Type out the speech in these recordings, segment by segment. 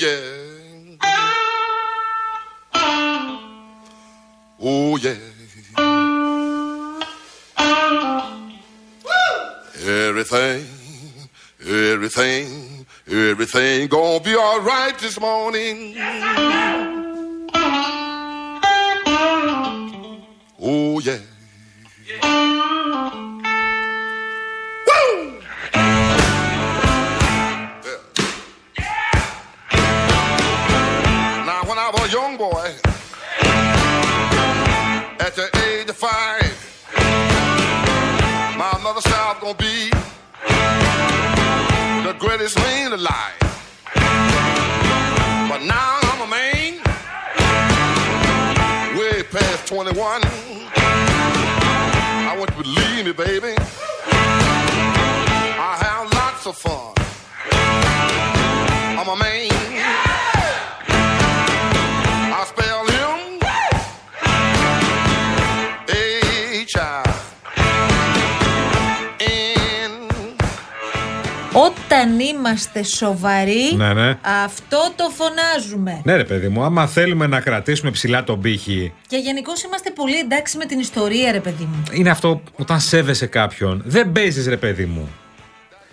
yeah. Oh yeah. Everything, everything, everything gonna be all right this morning. Oh boy, at the age of five, my mother said I was gonna be the greatest man alive. But now I'm a man, way past 21. I want you to believe me, baby. Όταν είμαστε σοβαροί, Ναι, ναι. αυτό το φωνάζουμε. Ναι, ρε παιδί μου, άμα θέλουμε να κρατήσουμε ψηλά τον πύχη, Και γενικώς είμαστε πολύ εντάξει με την ιστορία, ρε παιδί μου. είναι αυτό όταν σέβεσαι κάποιον. Δεν παίζεις, ρε παιδί μου.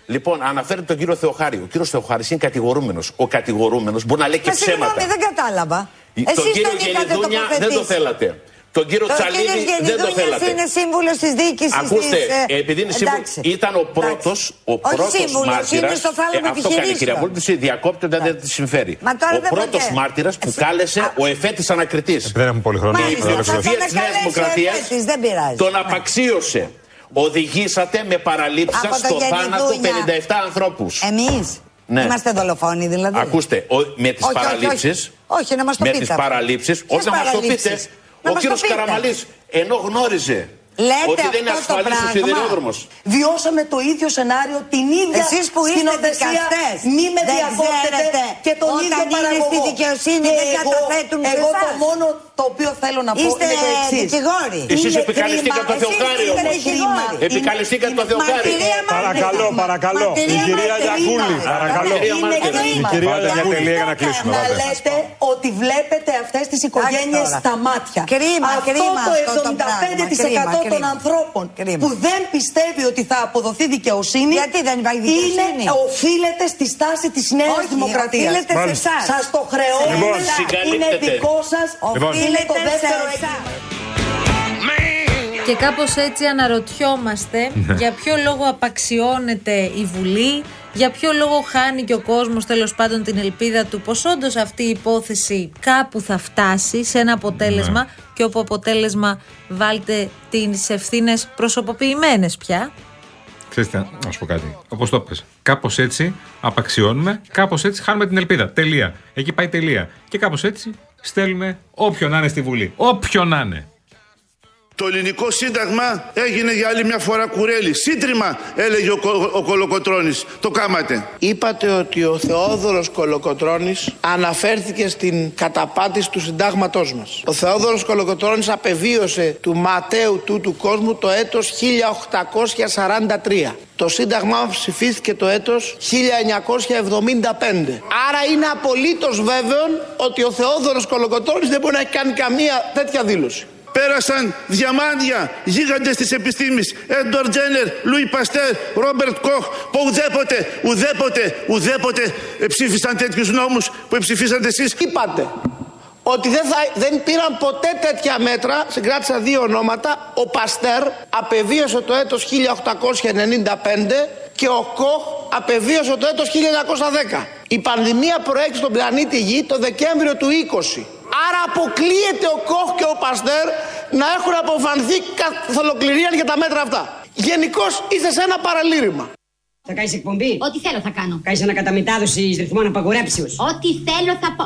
Λοιπόν, αναφέρετε τον κύριο Θεοχάρη. Ο κύριος Θεοχάρης είναι κατηγορούμενος. Ο κατηγορούμενος μπορεί να λέει και Μα ψέματα. συγγνώμη, δεν κατάλαβα. τον Εσείς κύριο τον είχατε Γενιδούνια δεν το τοποθετήσει. θέλατε. Τον κύριο Ο κύριος Τσαλίνη δεν το Γενιδούνιας θέλατε. είναι σύμβουλος της διοίκησης Ακούστε, της, ε, επειδή είναι σύμβουλο, εντάξει. ήταν ο πρώτο ο Όχι πρώτος σύμβουλος, μάρτυρας, είναι στο θάλαμο ε, αυτό κάνει η κυρία επιχειρήσεων. Βούλτη, τη διακόπτει όταν δεν τη συμφέρει. Μα τώρα ο δεν πρώτος ποτέ. μάρτυρας που Εσύ- κάλεσε Α. ο εφέτης ανακριτής. Δεν έχουμε πολύ χρόνο. Μάλιστα, Η θα πλειοψηφία τον τη Νέα καλέσει ο Δημοκρατίας εφέτης, δεν πειράζει. τον Ναι. απαξίωσε. Οδηγήσατε με παραλήψη Από στο τον θάνατο Γενιδούνια. 57 ανθρώπους. Εμείς; Ναι. είμαστε δολοφόνοι δηλαδή; Ακούστε, ο, με τις Όχι, όχι, παραλήψει. όχι. Όχι, να μας το Με πείτε τις αυτό. παραλήψει, Ποιες όχι να μας το πείτε. Παραλήψεις; Να Ο μας κύριος το πείτε. Καραμαλής, ενώ γνώριζε Λέτε ότι δεν είναι αυτό το ασφαλή ο πράγμα. σιδηρόδρομος. Βιώσαμε το ίδιο σενάριο, την ίδια Εσείς που είστε σκηνοθεσία. δικαστές, Μη με δεν διακόπτετε ξέρετε και τον όταν ίδιο είναι παραγωγό. στη δικαιοσύνη Και δεν εγώ- καταθέτουν σε Εγώ το εσάς. μόνο το οποίο θέλω να πω Είστε είναι το εξής. δικηγόροι. Εσείς Είναι επικαλεστήκατε κρίμα- το Θεοχάριο. εσείς είστε όμως. δικηγόροι. Επικαλεστήκατε το Είναι- Θεοχάρη. Μαρτυρία μάρτυρα. Παρακαλώ, παρακαλώ. Μαρτυρία Η κυρία μάρτυρα. Γιακούλη, Είναι. παρακαλώ. Κυρία Είναι Μάρτυρα. κρίμα. Η κυρία Βάλτε μια Γιακούλη. τελεία για να κλείσουμε. Να Βάλτε. λέτε ότι βλέπετε αυτές τις οικογένειες τώρα. στα μάτια. Κρίμα, αυτό κρίμα το αυτό το 75% πράγμα. Κρίμα, των κρίμα. ανθρώπων Κρίμα. που δεν πιστεύει ότι θα αποδοθεί δικαιοσύνη. Γιατί δεν υπάρχει δικαιοσύνη; Είναι, οφείλεται στη στάση της Νέας Όχι, Δημοκρατίας. οφείλεται σε Μάλιστα. εσάς. Σας το χρεώνω. Λοιπόν, είναι συγκαλύπτεται. δικό σας. Λοιπόν. Είναι το Οφείλεται σε δεύτερο εσάς. έγκλημα. Man. Και κάπως έτσι αναρωτιόμαστε για ποιο λόγο απαξιώνεται η Βουλή, για ποιο λόγο χάνει και ο κόσμος τέλος πάντων την ελπίδα του πως όντως αυτή η υπόθεση κάπου θα φτάσει σε ένα αποτέλεσμα και όπου αποτέλεσμα βάλτε τις ευθύνες προσωποποιημένες πια. Ξέρεις τι, να σου πω κάτι. Όπως το πες. Κάπως έτσι απαξιώνουμε, κάπως έτσι χάνουμε την ελπίδα. Τελεία. Εκεί πάει τελεία. Και κάπως έτσι στέλνουμε όποιον να είναι στη Βουλή. Όποιον να είναι. Το ελληνικό σύνταγμα έγινε για άλλη μια φορά κουρέλι. Σύντριμα έλεγε ο, Κο- ο Κολοκοτρώνης. Το κάματε. Είπατε ότι ο Θεόδωρος Κολοκοτρώνης αναφέρθηκε στην καταπάτηση του συντάγματός μας. Ο Θεόδωρος Κολοκοτρώνης απεβίωσε του ματέου του του κόσμου το έτος 1843. Το σύνταγμά μας ψηφίστηκε το έτος 1975. Άρα είναι απολύτως βέβαιο ότι ο Θεόδωρος Κολοκοτρώνης δεν μπορεί να έχει κάνει καμία τέτοια δήλωση. Πέρασαν διαμάντια γίγαντες της επιστήμης. Έντορ Τζένερ, Λουί Παστέρ, Ρόμπερτ Κοχ που ουδέποτε, ουδέποτε, ουδέποτε ψήφισαν τέτοιους νόμους που ψηφίσατε εσείς. Είπατε ότι δεν, θα, δεν πήραν ποτέ τέτοια μέτρα, συγκράτησα δύο ονόματα, ο Παστέρ απεβίωσε το έτος 1895 και ο Κοχ απεβίωσε το έτος 1910. Η πανδημία προέκυψε στον πλανήτη Γη το Δεκέμβριο του 20. Άρα αποκλείεται ο Κοχ και ο Παστέρ να έχουν αποφανθεί καθ' ολοκληρία για τα μέτρα αυτά. Γενικώς είστε σε ένα παραλήρημα. Θα κάνεις εκπομπή; Ό,τι θέλω θα κάνω. Κάνεις ανακαταμετάδοση ρυθμών απαγορέψεω. Ό,τι θέλω θα πω.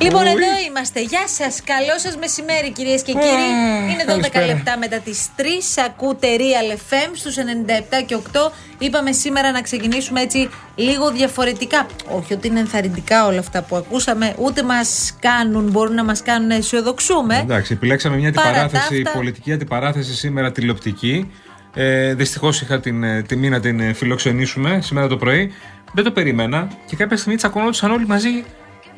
Λοιπόν, εδώ είμαστε. Γεια σας. Καλό σας μεσημέρι, κυρίες και κύριοι. Είναι 12 καλησπέρα. λεπτά μετά τις 3. Ακούτε Real FM στους 97 και 8. Είπαμε σήμερα να ξεκινήσουμε έτσι λίγο διαφορετικά. Όχι ότι είναι ενθαρρυντικά όλα αυτά που ακούσαμε, ούτε μας κάνουν, μπορούν να μας κάνουν να αισιοδοξούμε. Εντάξει, επιλέξαμε μια Παρά τα αντιπαράθεση, αυτά- πολιτική αντιπαράθεση σήμερα τηλεοπτική. Ε, Δυστυχώς είχα την ε, τιμή να την ε, φιλοξενήσουμε σήμερα το πρωί. Δεν το περίμενα και κάποια στιγμή τσακωνόντουσαν όλοι μαζί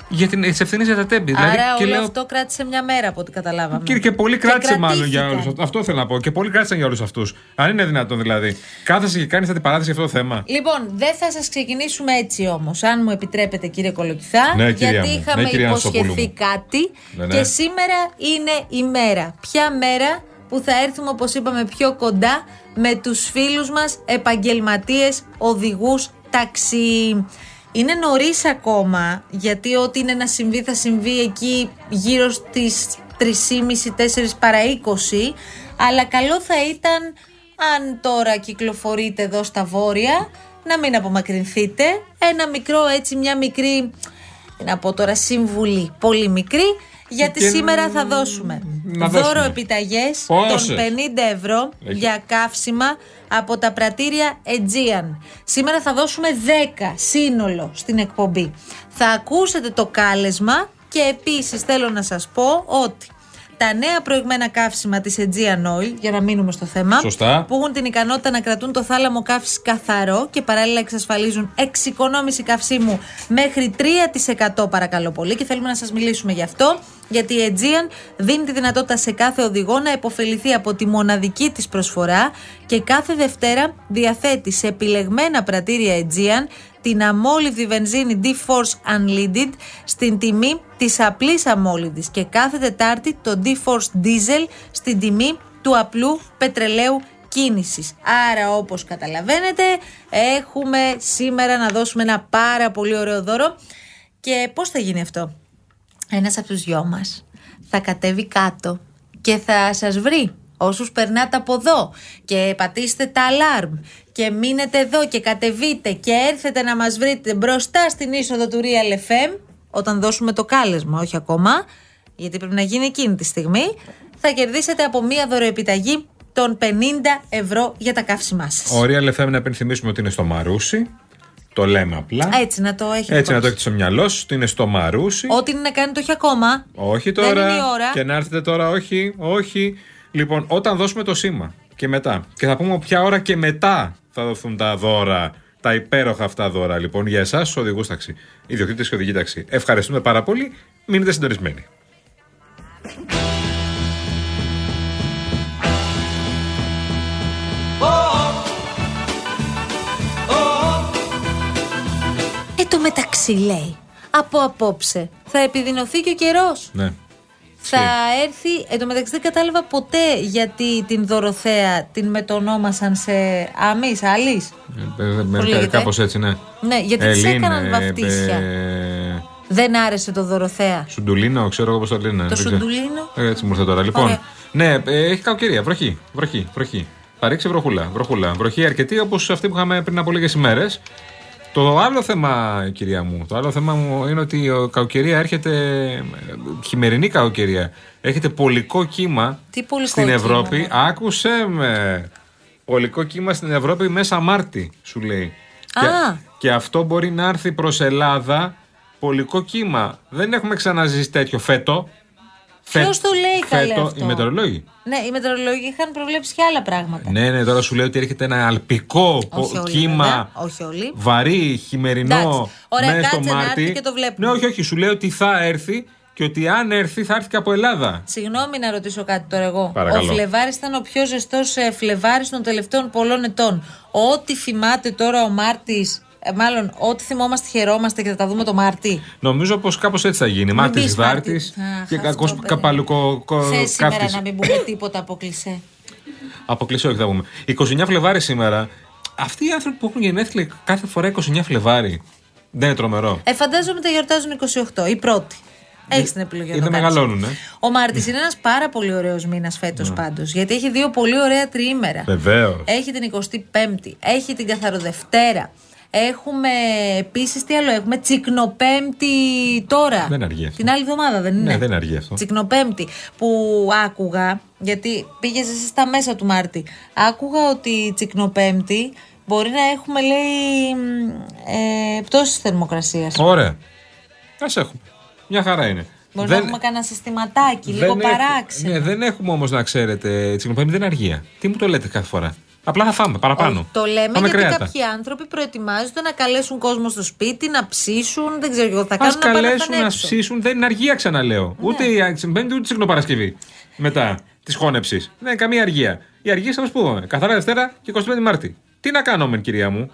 για την ευθύνη για τα τέμπη. Άρα δηλαδή, και όλο λέω, αυτό κράτησε μια μέρα από ό,τι καταλάβαμε. Κύριε, και πολύ κράτησε μάλλον για κρατήθηκαν. όλους αυτούς. Αυτό θέλω να πω. Και πολύ κράτησαν για όλους αυτούς. Αν είναι δυνατόν δηλαδή. Κάθεσαι και κάνεις αντιπαράθεση για αυτό το θέμα. Λοιπόν, δεν θα σας ξεκινήσουμε έτσι όμως, αν μου επιτρέπετε, κύριε Κολοκυθά. Ναι, κυρία γιατί μου. είχαμε Ναι, κυρία υποσχεθεί Αναστοπούλου μου. κάτι. Ναι, ναι. Και σήμερα είναι η μέρα. Ποια μέρα που θα έρθουμε, όπως είπαμε, πιο κοντά με τους φίλους μας επαγγελματίες οδηγούς ταξί. Είναι νωρίς ακόμα, γιατί ό,τι είναι να συμβεί θα συμβεί εκεί γύρω στις 3.30-4 παρά 20. Αλλά καλό θα ήταν, αν τώρα κυκλοφορείτε εδώ στα βόρεια, να μην απομακρυνθείτε. Ένα μικρό έτσι, μια μικρή, τι να πω τώρα, συμβουλή, πολύ μικρή, γιατί Και σήμερα θα δώσουμε να δώρο δώσουμε. επιταγές των Πόσες; 50 ευρώ Έχει. για καύσιμα από τα πρατήρια Aegean. Σήμερα θα δώσουμε 10 σύνολο στην εκπομπή. Θα ακούσετε το κάλεσμα και επίσης θέλω να σας πω ότι τα νέα προηγμένα καύσιμα της Aegean Oil, για να μείνουμε στο θέμα, Σωστά. που έχουν την ικανότητα να κρατούν το θάλαμο καύση καθαρό και παράλληλα εξασφαλίζουν εξοικονόμηση καυσίμου μέχρι 3% παρακαλώ πολύ και θέλουμε να σας μιλήσουμε γι' αυτό γιατί η Aegean δίνει τη δυνατότητα σε κάθε οδηγό να υποφεληθεί από τη μοναδική της προσφορά και κάθε Δευτέρα διαθέτει σε επιλεγμένα πρατήρια Aegean την αμόλυβδη βενζίνη D-Force Unleaded στην τιμή της απλής αμόλυβδης και κάθε Τετάρτη το D-Force Diesel στην τιμή του απλού πετρελαίου κίνησης. Άρα όπως καταλαβαίνετε έχουμε σήμερα να δώσουμε ένα πάρα πολύ ωραίο δώρο και πώς θα γίνει αυτό; Ένας από τους δυο μας θα κατέβει κάτω και θα σας βρει όσους περνάτε από εδώ και πατήστε τα alarm και μείνετε εδώ και κατεβείτε και έρθετε να μας βρείτε μπροστά στην είσοδο του Real FM όταν δώσουμε το κάλεσμα, όχι ακόμα γιατί πρέπει να γίνει εκείνη τη στιγμή θα κερδίσετε από μία δωροεπιταγή των 50 ευρώ για τα καύσιμά σας. Ωραία, λεφτά να επενθυμίσουμε ότι είναι στο Μαρούσι. Το λέμε απλά. Έτσι να το έχει Έτσι να το υπόψη. έχετε στο μυαλό σου. ότι Είναι στο Μαρούσι. Ό,τι είναι να κάνει το έχει ακόμα. Όχι Δεν τώρα. είναι η ώρα. Και να έρθετε τώρα, όχι, όχι. Λοιπόν, όταν δώσουμε το σήμα και μετά. Και θα πούμε ποια ώρα και μετά θα δοθούν τα δώρα. Τα υπέροχα αυτά δώρα, λοιπόν, για εσάς, του οδηγούς ταξί. Ιδιοκτήτες και οδηγοί ταξί. Ευχαριστούμε πάρα πολύ. Μείνετε συντονισμένοι. Ε, το μεταξύ λέει. Από απόψε θα επιδεινωθεί και ο καιρός. Ναι. Θα έρθει. Εν τω μεταξύ δεν κατάλαβα ποτέ γιατί την Δωροθέα την μετονόμασαν σε Αμή, Άλλη. λέγεται; Κάπως έτσι, ναι. Ναι, γιατί της Ελίν, έκαναν ε, βαφτίσια. ε, Δεν άρεσε το Δωροθέα. Σουντουλίνο, ξέρω εγώ πώς το λένε. Το δεν ξέρω. Σουντουλίνο. Ε, Έτσι μου ήρθε τώρα. Λοιπόν, Ωραία. ναι, ε, έχει κακοκαιρία. Βροχή, βροχή, βροχή. Θα ρίξει βροχούλα, βροχούλα. Βροχή αρκετή όπως αυτή που είχαμε πριν από λίγες ημέρες. Το άλλο θέμα, κυρία μου, το άλλο θέμα μου είναι ότι η κακοκαιρία έρχεται, ε, χειμερινή κακοκαιρία, έρχεται πολικό κύμα Τι πολικό στην κύμα, Ευρώπη. μωρέ. Άκουσε με. Πολικό κύμα στην Ευρώπη μέσα Μάρτι, σου λέει. Α. Και, και αυτό μπορεί να έρθει προς Ελλάδα πολικό κύμα. Δεν έχουμε ξαναζήσει τέτοιο φέτο. Ποιος το λέει, καλέ, φέτο, αυτό; Οι μετεωρολόγοι. Ναι, οι μετεωρολόγοι είχαν προβλέψει και άλλα πράγματα. Ναι, ναι, τώρα σου λέω ότι έρχεται ένα αλπικό πο- Όχι όλοι, κύμα. βέβαια. Όχι όλοι. Βαρύ, χειμερινό. Εντάξει. Ωραία, μέσα στο κάτσε να Μάρτι. έρθει και το βλέπουμε. Ναι, όχι, όχι. Σου λέω ότι θα έρθει και ότι αν έρθει θα έρθει και από Ελλάδα. Συγγνώμη να ρωτήσω κάτι τώρα εγώ. Παρακαλώ. Ο Φλεβάρης ήταν ο πιο ζεστός Φλεβάρης των τελευταίων πολλών ετών. Ό,τι θυμάται τώρα ο Μάρτης, μάλλον ό,τι θυμόμαστε χαιρόμαστε και θα τα δούμε το Μάρτι. Νομίζω πως κάπως έτσι θα γίνει. Μάρτη πεις Δάρτη Μάρτης. Αχ, και αυτό, κακός παιδί. καπαλουκο. Θες σήμερα κάφτης. να μην πούμε τίποτα από κλισέ. Αποκλειστικό όχι θα πούμε. 29 Φλεβάρι σήμερα. Αυτοί οι άνθρωποι που έχουν γενέθλια κάθε φορά 29 Φλεβάρι. Δεν είναι τρομερό. Ε, φαντάζομαι τα γιορτάζουν 28, η πρώτη. Έχεις την επιλογή να Ή το δεν κάνεις. μεγαλώνουν, ε. Ο Μάρτης είναι ένας πάρα πολύ ωραίος μήνας φέτος Ναι. πάντως. Γιατί έχει δύο πολύ ωραία τριήμερα. Βεβαίως. Έχει την 25η, έχει την Καθαροδευτέρα. Έχουμε επίσης, τι άλλο έχουμε, Τσικνοπέμπτη τώρα. Δεν αργεί αυτό. Την άλλη εβδομάδα δεν είναι; Ναι, δεν αργεί αυτό. Τσικνοπέμπτη. Που άκουγα, γιατί πήγες εσύ στα μέσα του Μάρτη. Άκουγα ότι Τσικνοπέμπτη μπορεί να έχουμε, λέει, μ, ε, πτώσεις θερμοκρασίας. Ωραία. Α έχουμε. Μια χαρά είναι. Μπορεί να έχουμε κανένα συστηματάκι, λίγο δεν έχ- παράξενο. Ναι, δεν έχουμε όμως να ξέρετε. Τσικνοπέμπτη δεν είναι αργία. Τι μου το λέτε κάθε φορά; Απλά θα φάμε παραπάνω. Το λέμε Φάμε γιατί κρέατα. κάποιοι άνθρωποι προετοιμάζονται να καλέσουν κόσμο στο σπίτι, να ψήσουν, δεν ξέρω εγώ, θα Α κάνουν να πάνε καλέσουν να να έξω. ψήσουν, δεν είναι αργία, ξαναλέω. Ούτε η Τσικνοπέμπτη ούτε η Τσικνοπαρασκευή. Μετά της χώνεψης. Δεν είναι καμία αργία. Η αργία σα πούμε. Καθαρά Δευτέρα και 25 Μάρτη. Τι να κάνω, μεν, κυρία μου.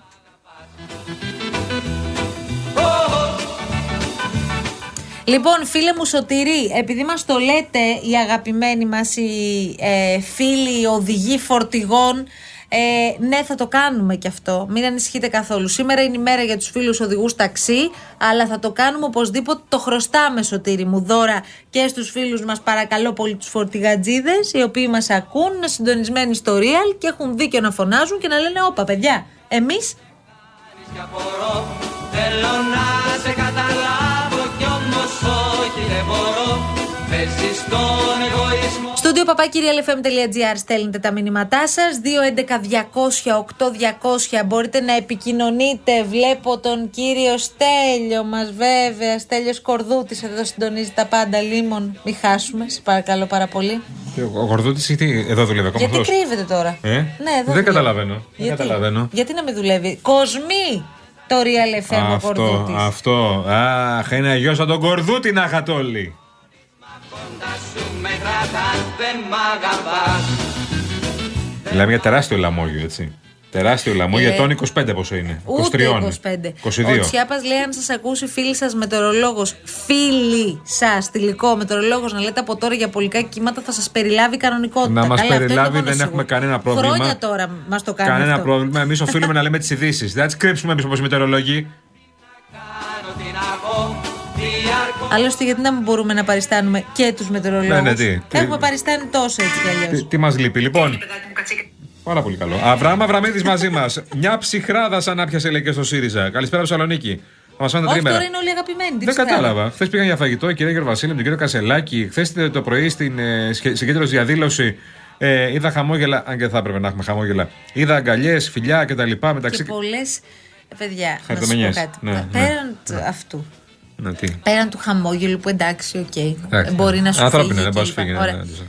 Λοιπόν, φίλε μου Σωτηρή, επειδή μας το λέτε οι αγαπημένοι μας οι ε, φίλοι, οι οδηγοί φορτηγών, ε, ναι, θα το κάνουμε κι αυτό. Μην ανησυχείτε καθόλου. Σήμερα είναι η μέρα για τους φίλους οδηγούς ταξί, αλλά θα το κάνουμε οπωσδήποτε. Το χρωστάμε, Σωτήρη μου, δώρα και στους φίλους μας, παρακαλώ πολύ, τους φορτηγατζίδες, οι οποίοι μας ακούν, είναι συντονισμένοι στο Real και έχουν δίκιο να φωνάζουν και να λένε: Όπα, παιδιά, εμείς Θέλω να σε καταλάβω κι όμως όχι δεν μπορώ Παίζεις τον εγωισμό Στούντιο παπάκυριαλεφm.gr στέλνετε τα μηνύματά σας. 2.11.200.8.200 μπορείτε να επικοινωνείτε. Βλέπω τον κύριο Στέλιο μας, βέβαια. Στέλιος Κορδούτης εδώ συντονίζει τα πάντα. Λίμων, μην χάσουμε. Σε παρακαλώ πάρα πολύ. Ο Γορδούτη τι, εδώ δουλεύει ακόμα Γιατί αυτός; κρύβεται τώρα; Ε; Ναι, εδώ δεν δουλεύει. καταλαβαίνω. Δεν Γιατί; καταλαβαίνω. Γιατί να μην δουλεύει; Κοσμή το Real FM ο Αυτό, Κορδούτης. αυτό. Αχ, είναι αγιό σαν τον Κορδούτη να είχατε όλοι. Σου με κρατάς δεν μ' αγαπάς Μιλάμε για τεράστιο λαμόγιο, έτσι. Τεράστιο λαμόγιο, Ε, για τον 25 πόσο είναι. Ούτε 23. 25. 22. Ο Τσιάπας λέει: Αν σας ακούσει φίλη σας μετεωρολόγο, φίλη σας τηλικό μετεωρολόγο να λέτε από τώρα για πολικά κύματα, θα σας περιλάβει κανονικότητα. Να μας Καλά, αυτό είναι το περιλάβει, μόνο δεν σίγουρο. έχουμε κανένα πρόβλημα. Χρόνια τώρα μας το κάνεις. Κανένα αυτό. πρόβλημα. Εμείς οφείλουμε να λέμε τις ειδήσεις. Δεν θα τις κρύψουμε εμείς όπως οι μετεωρολόγοι. Άλλωστε, γιατί να μην μπορούμε να παριστάνουμε και τους μετεωρολόγους; Ναι, ναι, τι, τι- Έχουμε παριστάνει τόσο έτσι κι αλλιώς. Τι, τι μας λείπει, λοιπόν; Πάρα πολύ καλό. Αβραάμ Αβραμίδης μαζί μας. Μια ψυχράδα σαν να πιασε λέει και στο ΣΥΡΙΖΑ. Καλησπέρα από Θεσσαλονίκη. Θα μας φάνε τα Όχι, τρίμερα. τώρα είναι όλοι αγαπημένοι. τι Δεν ψυχάρα. κατάλαβα. Χθες πήγαν για φαγητό η κυρία Γερβασίλη με τον κύριο Κασελάκη. Χθες το πρωί στην ε, σχε- συγκέντρωση διαδήλωση ε, είδα χαμόγελα. Αν και θα έπρεπε να έχουμε χαμόγελα. Είδα αγκαλιές, φιλιά κτλ. Μεταξύ. Και πολλές. Παιδιά, να σας πω Χαριτωμενιές. κάτι. Ναι, ναι. Πέραν του- αυτού. Να, τι. Πέραν του χαμόγελου που εντάξει, οκ. Εντάξει, μπορεί ναι. να σου Ανθρώπινο, φύγει. δεν και μπορεί να σου λοιπά. φύγει, ναι, Ωραία. ναι, ναι.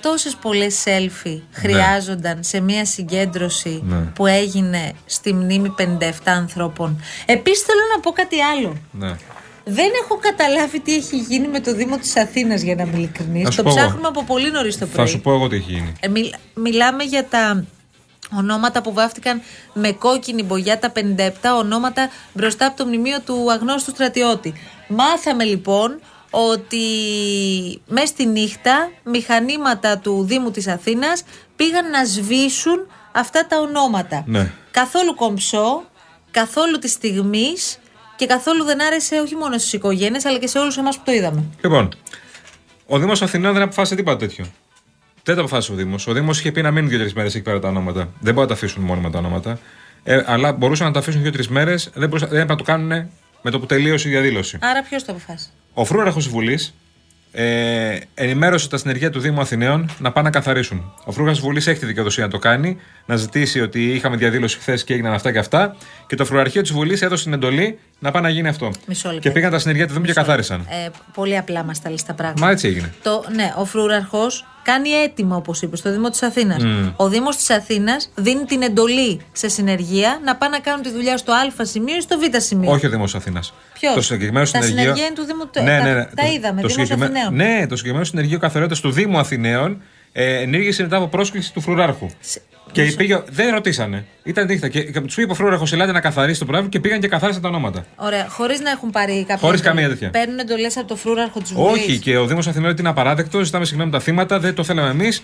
Τόσες πολλές selfie χρειάζονταν σε μια συγκέντρωση Ναι. που έγινε στη μνήμη 57 ανθρώπων. Επίσης θέλω να πω κάτι άλλο. Ναι. Δεν έχω καταλάβει τι έχει γίνει με το Δήμο της Αθήνας για να είμαι ειλικρινής. Θα σου Το πω εγώ. ψάχνουμε από πολύ νωρίς το Θα πρωί. σου πω εγώ τι έχει γίνει. Ε, μιλ- μιλάμε για τα ονόματα που βάφτηκαν με κόκκινη μπογιά, τα 57 ονόματα μπροστά από το μνημείο του αγνώστου στρατιώτη. Μάθαμε λοιπόν ότι μέσα στη νύχτα μηχανήματα του Δήμου της Αθήνας πήγαν να σβήσουν αυτά τα ονόματα. Ναι. Καθόλου κομψό, καθόλου της στιγμής και καθόλου δεν άρεσε όχι μόνο στις οικογένειες αλλά και σε όλους εμάς που το είδαμε. Λοιπόν, ο Δήμος Αθηνών δεν αποφάσισε τίποτα τέτοιο. Δεν το αποφάσισε ο Δήμος. Ο Δήμος είχε πει να μείνουν δύο-τρεις μέρες εκεί πέρα τα ονόματα. Δεν μπορούν να τα αφήσουν μόνιμα τα ονόματα. Ε, αλλά μπορούσαν να τα αφήσουν δύο-τρεις μέρες. Δεν, μπορούσαν- δεν έπρεπε να το κάνουν με το που τελείωσε η διαδήλωση. Άρα ποιος το αποφάσισε; Ο φρούραρχο τη Βουλής ε, ενημέρωσε τα συνεργεία του Δήμου Αθηναίων να πάνε να καθαρίσουν. Ο φρούραρχο τη Βουλής έχει τη δικαιοδοσία να το κάνει, να ζητήσει ότι είχαμε διαδήλωση χθες και έγιναν αυτά και αυτά. Και το φρουραρχείο της Βουλής έδωσε την εντολή να πάνε να γίνει αυτό. Μισό λεπτό. Και πήγαν τα συνεργεία του Δήμου και καθάρισαν. Ε, πολύ απλά μας τα λες τα πράγματα. Μα έτσι έγινε. Το, ναι, ο φρούραρχο κάνει έτοιμο, όπως είπες, στο Δήμο της Αθήνας. Μμ. Ο Δήμος της Αθήνας δίνει την εντολή σε συνεργεία να πάνε να κάνουν τη δουλειά στο Α σημείο ή στο Β σημείο. Όχι ο Δήμος Αθήνας. Ποιος; Το συγκεκριμένο Τα συνεργείο. συνεργεία είναι του Δήμου του- Ναι, τα- ναι, ναι. τα είδαμε, Δήμος συγκεκριμέ- Αθηναίων. Ναι, το συγκεκριμένο συνεργείο καθαριότητα του Δήμου Αθηναίων ε, ενήργησε μετά από πρόσκληση του φρουράρχου. Και πήγε, δεν ρωτήσανε. Ήταν νύχτα. Και τους είπε ο φρουράρχος, ελάτε να καθαρίσει το πράγμα και πήγαν και καθάρισαν τα ονόματα. Ωραία, χωρίς να έχουν πάρει κάποια. Χωρίς εντολή. καμία τέτοια. Παίρνουν εντολές από το φρούραρχο τη Βουλής. Όχι, και ο Δήμος Αθηναίων ότι είναι απαράδεκτος, ζητάμε συγγνώμη τα θύματα, δεν το θέλαμε εμείς.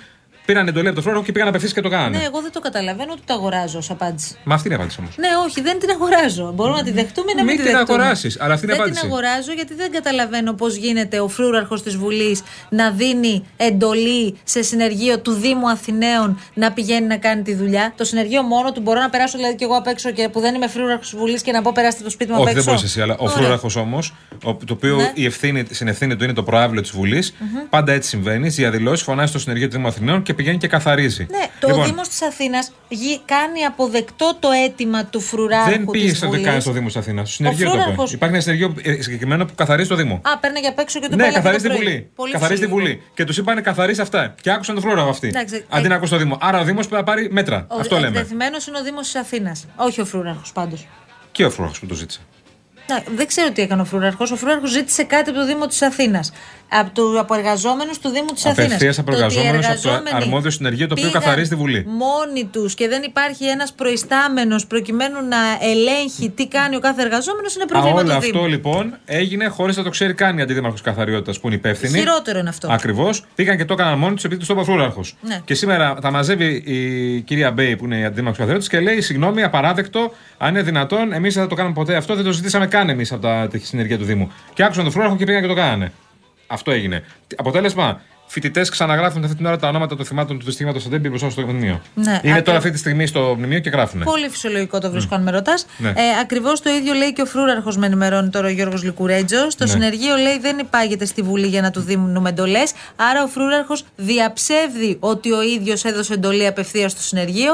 Πήραν εντολή από το φλόρο και πήγαν απευθεία και το κάνανε. Ναι, εγώ δεν το καταλαβαίνω ότι το αγοράζω ως απάντηση. Μα αυτή είναι η απάντηση όμως. Ναι, όχι, δεν την αγοράζω. Μπορούμε να τη δεχτούμε ή να μην, Μην τη την δεχτούμε. αγοράσεις, αλλά αυτή είναι η δεν απάντηση. την αγοράζω γιατί δεν καταλαβαίνω πώς γίνεται ο φρούραρχος της Βουλής να δίνει εντολή σε συνεργείο του Δήμου Αθηναίων να πηγαίνει να κάνει τη δουλειά. Το συνεργείο μόνο του μπορώ να περάσω δηλαδή και εγώ απ' έξω και που δεν είμαι φρούραρχος της Βουλής και να πω περάστε το σπίτι μου απ' Όχι, δεν έξω. μπορείς εσύ, αλλά ο Ωραία. φρούραρχος όμως, το οποίο Ναι. η ευθύνη, στην ευθύνη του είναι το προάβλιο της Βουλής, πάντα έτσι συμβαίνει. Διαδηλώσεις, φωνάζει στο συνεργείο του Δήμου Αθηναίων και πηγαίνει και καθαρίζει. Ναι, το Λοιπόν, Δήμος της Αθήνας κάνει αποδεκτό το αίτημα του φρουράρχου. δεν πήγε της στο Βουλής. κάνει στο Δήμο της Αθήνας. Στο συνεργείο το φρούραρχος- είπε. Υπάρχει ένα συνεργείο ε, συγκεκριμένο που καθαρίζει το Δήμο. Α, παίρνει για απ' έξω και του Ναι, πάει καθαρίζει τη το πρωί. Βουλή. Πολύ Καθαρίζει τη φυσιολογικό. Βουλή. Και τους είπαν καθαρίζει αυτά. Και άκουσαν το φλόρο αυτοί. Εντάξει, Αντί ε, να ακούσει το Δήμο. Άρα ο Δήμος πρέπει να πάρει μέτρα. Ο Αυτό λέμε. εκτεθειμένο είναι ο Δήμος της Αθήνας. Όχι ο φρούραρχο πάντως. Και ο φρούραρχος που το ζήτησε. Δεν ξέρω τι έκανε ο φρούραρχος. Ο φρούραρχος ζήτησε κάτι από το Δήμο της Αθήνας. Από, του- από εργαζόμενους του Δήμου της Αθήνας. Απευθείας από εργαζόμενους από το αρμόδιο συνεργείο το οποίο καθαρίζει τη Βουλή. Μόνοι τους και δεν υπάρχει ένας προϊστάμενος προκειμένου να ελέγχει τι κάνει ο κάθε εργαζόμενος είναι Α, πρόβλημα όλο του Δήμου. αυτό λοιπόν έγινε χωρίς να το ξέρει καν η αντιδήμαρχος καθαριότητας που είναι υπεύθυνη. Χειρότερο είναι αυτό. Ακριβώς. Πήγαν και το έκαναν μόνοι τους επειδή τους το είπε ο φρούραρχος. Ναι. Και σήμερα τα μαζεύει η κυρία Μπέι που είναι η αντιδήμαρχος καθαριότητας και λέει: Συγγνώμη, απαράδεκτο, αν είναι δυνατόν, εμείς δεν θα το κάνουμε ποτέ αυτό, δεν το ζητήσαμε καν εμείς από τα τη συνεργεία του Δήμου. Και άκουσαν τον φρούραρχο και πήγαν και το κάνανε. Αυτό έγινε. Τι- Αποτέλεσμα, φοιτητές ξαναγράφουν αυτή την ώρα τα ονόματα των θυμάτων του δυστυχήματος Αντέμπη μπροστά στο μνημείο. Ναι, είναι ακριβώς. τώρα αυτή τη στιγμή στο μνημείο και γράφουν. Πολύ φυσιολογικό το βρίσκω αν με ρωτάς. Ναι. Ε, Ακριβώς το ίδιο λέει και ο φρούραρχος, με ενημερώνει τώρα ο Γιώργος Λικουρέτζο. Το Ναι. συνεργείο λέει δεν υπάγεται στη Βουλή για να του δίνουμε εντολές. Άρα ο φρούραρχος διαψεύδει ότι ο ίδιος έδωσε εντολή απευθείας στο συνεργείο.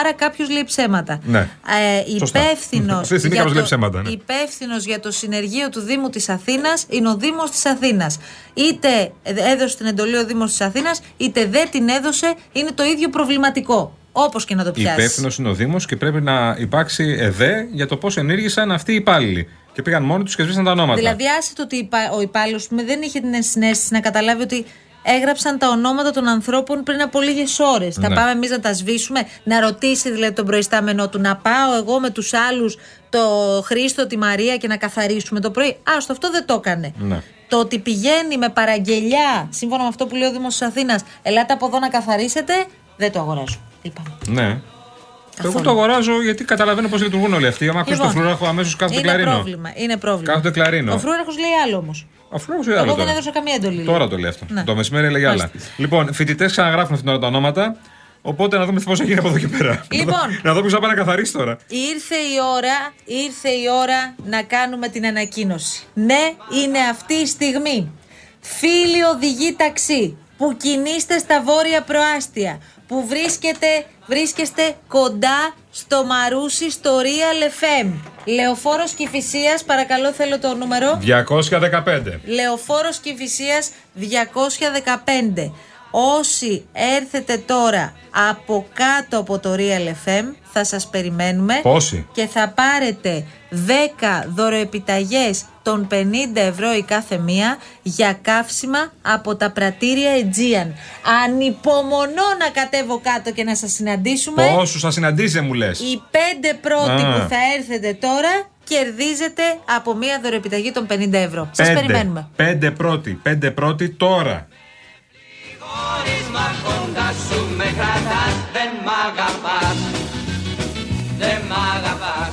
Άρα κάποιος λέει ψέματα. Ναι. Ε, Σωστά. υπεύθυνος Αυτή τη στιγμή κάποιος λέει ψέματα, ναι. υπεύθυνος για το συνεργείο του Δήμου της Αθήνας είναι ο Δήμος της Αθήνας. Είτε έδωσε την εντολή ο Δήμος της Αθήνας, είτε δεν την έδωσε, είναι το ίδιο προβληματικό. Όπως και να το πιάσει. Υπεύθυνος είναι ο Δήμος και πρέπει να υπάρξει ΕΔΕ για το πώς ενήργησαν αυτοί οι υπάλληλοι. Και πήγαν μόνοι τους και σβήσαν τα ονόματα. Δηλαδή, άσε το ότι υπα- ο υπάλληλος δεν είχε την συνέστηση να καταλάβει ότι έγραψαν τα ονόματα των ανθρώπων πριν από λίγες ώρες. Θα Ναι. πάμε εμείς να τα σβήσουμε, να ρωτήσει δηλαδή τον προϊστάμενό του, να πάω εγώ με τους άλλους το Χρήστο, τη Μαρία και να καθαρίσουμε το πρωί. Άστο, αυτό δεν το έκανε. Ναι. Το ότι πηγαίνει με παραγγελιά, σύμφωνα με αυτό που λέει ο Δήμος της Αθήνας, ελάτε από εδώ να καθαρίσετε, δεν το αγοράζω. Λυπάμαι. Ναι. Εγώ Καθόλου. το αγοράζω γιατί καταλαβαίνω πώς λειτουργούν όλοι αυτοί. Αν ακούσει Λοιπόν, το φλουράχο, αμέσως κάθεται είναι κλαρίνο. πρόβλημα. Είναι πρόβλημα. Κάθεται κλαρίνο. Ο φρούραρχο λέει άλλο όμως. Ο φλουράχο λέει Εγώ άλλο δεν τώρα. έδωσα καμία εντολή. Τώρα το λέει αυτό. Ναι. Το μεσημέρι έλεγε άλλα. Λοιπόν, φοιτητές ξαναγράφουν αυτήν την ώρα τα ονόματα. Οπότε να δούμε πώς θα γίνει από εδώ και πέρα. Λοιπόν. να δω ποιος θα πάει να καθαρίσει τώρα. Ήρθε η ώρα, ήρθε η ώρα να κάνουμε την ανακοίνωση. Ναι, είναι αυτή η στιγμή. Φίλοι οδηγοί ταξί που κινείστε στα βόρεια προάστια, που βρίσκεται, βρίσκεστε κοντά στο Μαρούσι στο Real FM. Λεωφόρος Κηφισίας, παρακαλώ θέλω το νούμερο. 215. Λεωφόρος Κηφισίας 215. Όσοι έρθετε τώρα από κάτω από το Real FM θα σας περιμένουμε Πόσοι; και θα πάρετε 10 δωροεπιταγές των 50 ευρώ η κάθε μία για καύσιμα από τα πρατήρια Aegean. Ανυπομονώ να κατέβω κάτω και να σας συναντήσουμε. Πόσους θα συναντήσει, μου λες; Οι πέντε πρώτοι Α. που θα έρθετε τώρα κερδίζετε από μία δωροεπιταγή των 50 ευρώ. Σας περιμένουμε. Πέντε πρώτοι. Πέντε πρώτοι τώρα. Χωρίσμα κοντά σου με κρατάς Δεν μ' αγαπάς. Δεν μ' αγαπάς